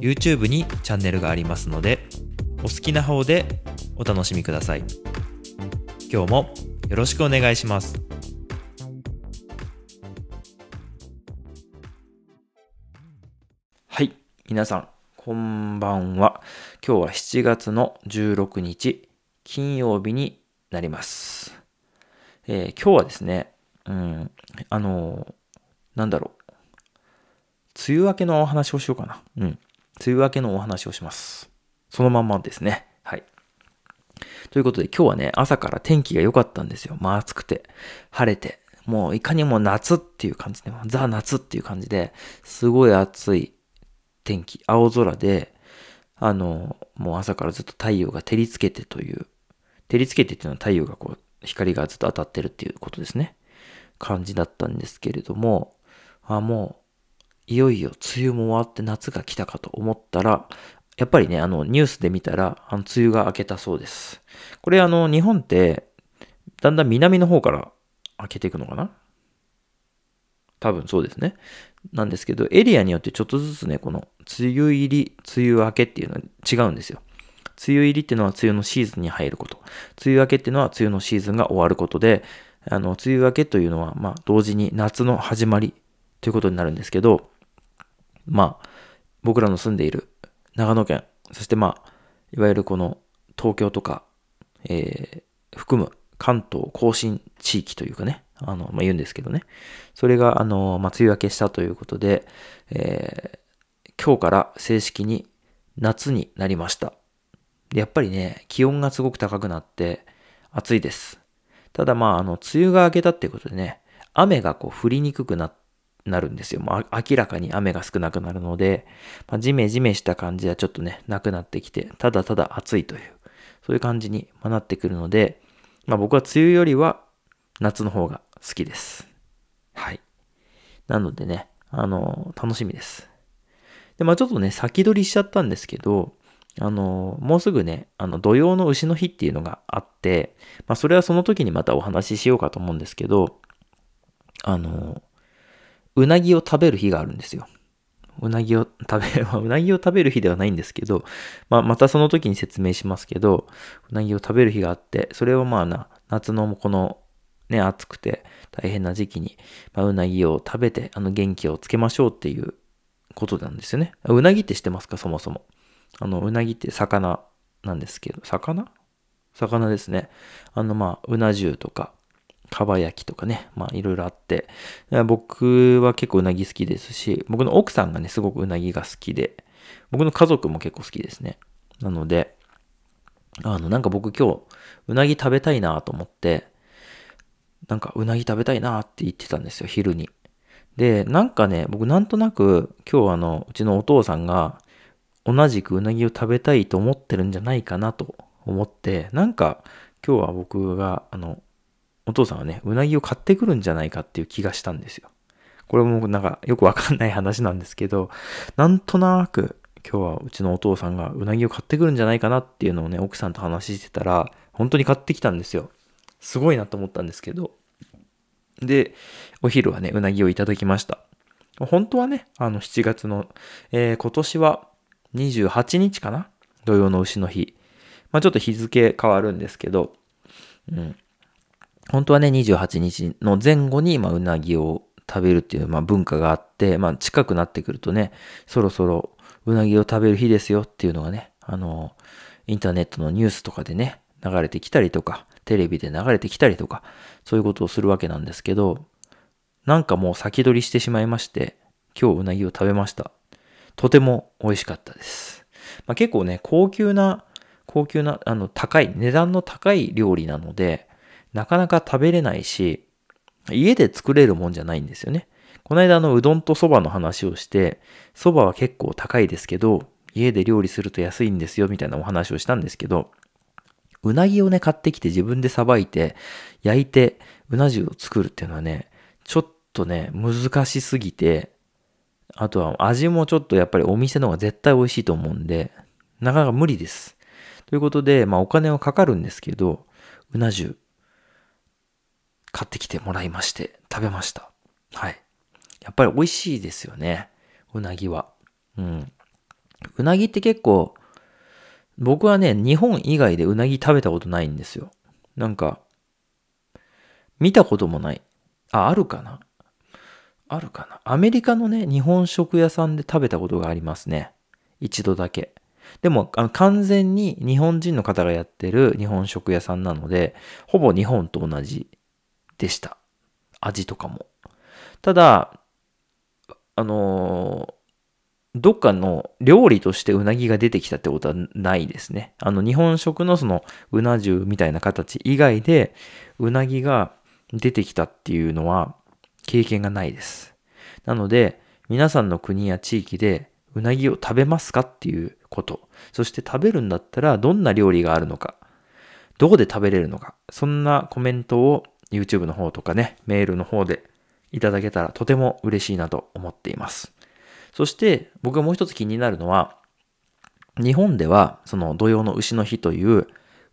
YouTube にチャンネルがありますのでお好きな方でお楽しみください今日もよろしくお願いしますはい、皆さん、こんばんは。今日は7月の16日、金曜日になります。えー今日はですね、うん、あのーなんだろう。梅雨明けのお話をしようかな。うん。梅雨明けのお話をします。そのまんまですね。はい。ということで今日はね、朝から天気が良かったんですよ。まあ暑くて、晴れて、もういかにも夏っていう感じで、ザ夏っていう感じで、すごい暑い天気、青空で、あの、もう朝からずっと太陽が照りつけてという、照りつけてっていうのは太陽がこう、光がずっと当たってるっていうことですね。感じだったんですけれども、あ、もう、いよいよ梅雨も終わって夏が来たかと思ったら、やっぱりね、あの、ニュースで見たら、あの、梅雨が明けたそうです。これあの、日本って、だんだん南の方から明けていくのかな？多分そうですね。なんですけど、エリアによってちょっとずつね、この梅雨入り、梅雨明けっていうのは違うんですよ。梅雨入りっていうのは梅雨のシーズンに入ること。梅雨明けっていうのは梅雨のシーズンが終わることで、あの、梅雨明けというのは、まあ、同時に夏の始まりということになるんですけど、まあ、僕らの住んでいる長野県、そしてまあ、いわゆるこの東京とか、えー含む関東甲信地域というかね、あの、まあ、言うんですけどね。それが、あの、まあ、梅雨明けしたということで、えー今日から正式に夏になりました。やっぱりね、気温がすごく高くなって暑いです。ただまあ、あの、梅雨が明けたっていうことでね、雨がこう降りにくくなっ、なるんですよ。もう明らかに雨が少なくなるので、まあ、ジメジメした感じはちょっとね、なくなってきて、ただただ暑いという、そういう感じになってくるので、まあ僕は梅雨よりは夏の方が好きです。はい。なのでね、あの、楽しみです。で、まあちょっとね、先取りしちゃったんですけど、あの、もうすぐね、あの、土曜の牛の日っていうのがあって、まあそれはその時にまたお話ししようかと思うんですけど、あの、うなぎを食べる日があるんですよ。うなぎを食べ、まあ、うなぎを食べる日ではないんですけど、まあ、またその時に説明しますけど、うなぎを食べる日があって、それをまあな、夏のこの、ね、暑くて大変な時期に、まあ、うなぎを食べて、あの、元気をつけましょうっていうことなんですよね。うなぎって知ってますか？そもそも。あの、うなぎって魚なんですけど、魚？魚ですね。あの、まあ、うな重とか、かば焼きとかね、まあいろいろあって、僕は結構うなぎ好きですし、僕の奥さんがね、すごくうなぎが好きで、僕の家族も結構好きですね。なので、あの、なんか僕今日、うなぎ食べたいなと思って、なんかうなぎ食べたいなって言ってたんですよ、昼に。で、なんかね、僕なんとなく、今日あの、うちのお父さんが、同じくうなぎを食べたいと思ってるんじゃないかなと思って、なんか今日は僕が、あの、お父さんはね、うなぎを買ってくるんじゃないかっていう気がしたんですよ。これもなんかよくわかんない話なんですけど、なんとなく今日はうちのお父さんがうなぎを買ってくるんじゃないかなっていうのをね、奥さんと話してたら、本当に買ってきたんですよ。すごいなと思ったんですけど。で、お昼はね、うなぎをいただきました。本当はね、あの7月の、えー今年は28日かな？土曜の牛の日。まあちょっと日付変わるんですけど、うん。本当はね、28日の前後に、まあ、うなぎを食べるっていう、まあ、文化があって、まあ、近くなってくるとね、そろそろうなぎを食べる日ですよっていうのがね、あの、インターネットのニュースとかでね、流れてきたりとか、テレビで流れてきたりとか、そういうことをするわけなんですけど、なんかもう先取りしてしまいまして、今日うなぎを食べました。とても美味しかったです。まあ、結構ね、高級な、高級な、あの、高い、値段の高い料理なので、なかなか食べれないし、家で作れるもんじゃないんですよね。この間あのうどんと蕎麦の話をして、蕎麦は結構高いですけど、家で料理すると安いんですよ、みたいなお話をしたんですけど、うなぎをね、買ってきて自分でさばいて、焼いて、うな重を作るっていうのはね、ちょっとね、難しすぎて、あとは味もちょっとやっぱりお店の方が絶対美味しいと思うんで、なかなか無理です。ということで、まあお金はかかるんですけど、うな重、買ってきてもらいまして、食べました。はい。やっぱり美味しいですよね。うなぎは。うん。うなぎって結構、僕はね、日本以外でうなぎ食べたことないんですよ。なんか、見たこともない。あ、あるかな？あるかな？アメリカのね、日本食屋さんで食べたことがありますね。一度だけ。でも、あの完全に日本人の方がやってる日本食屋さんなので、ほぼ日本と同じでした。味とかも。ただ、あのー、どっかの料理としてうなぎが出てきたってことはないですね。あの、日本食のそのうな重みたいな形以外で、うなぎが出てきたっていうのは経験がないです。なので、皆さんの国や地域でうなぎを食べますかっていうこと。そして食べるんだったらどんな料理があるのか。どこで食べれるのか。そんなコメントを YouTube の方とかね、メールの方でいただけたらとても嬉しいなと思っています。そして僕がもう一つ気になるのは、日本ではその土曜の牛の日という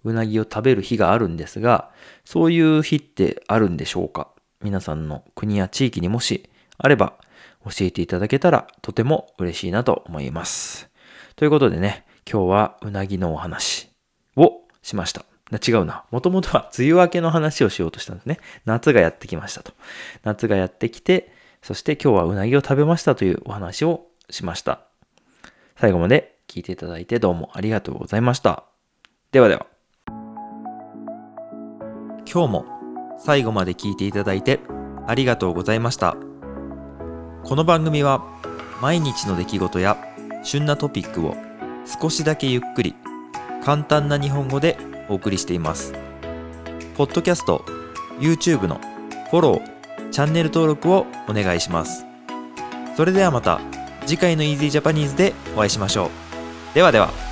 うなぎを食べる日があるんですが、そういう日ってあるんでしょうか？皆さんの国や地域にもしあれば教えていただけたらとても嬉しいなと思います。ということでね、今日はうなぎのお話をしました。違うな。もともとは梅雨明けの話をしようとしたんですね。夏がやってきましたと。夏がやってきて、そして今日はうなぎを食べましたというお話をしました。最後まで聞いていただいてどうもありがとうございました。ではでは。今日も最後まで聞いていただいてありがとうございました。この番組は毎日の出来事や旬なトピックを少しだけゆっくり簡単な日本語でお送りしています。ポッドキャスト、YouTube のフォロー、チャンネル登録をお願いします。それではまた次回の Easy Japanese でお会いしましょう。ではでは。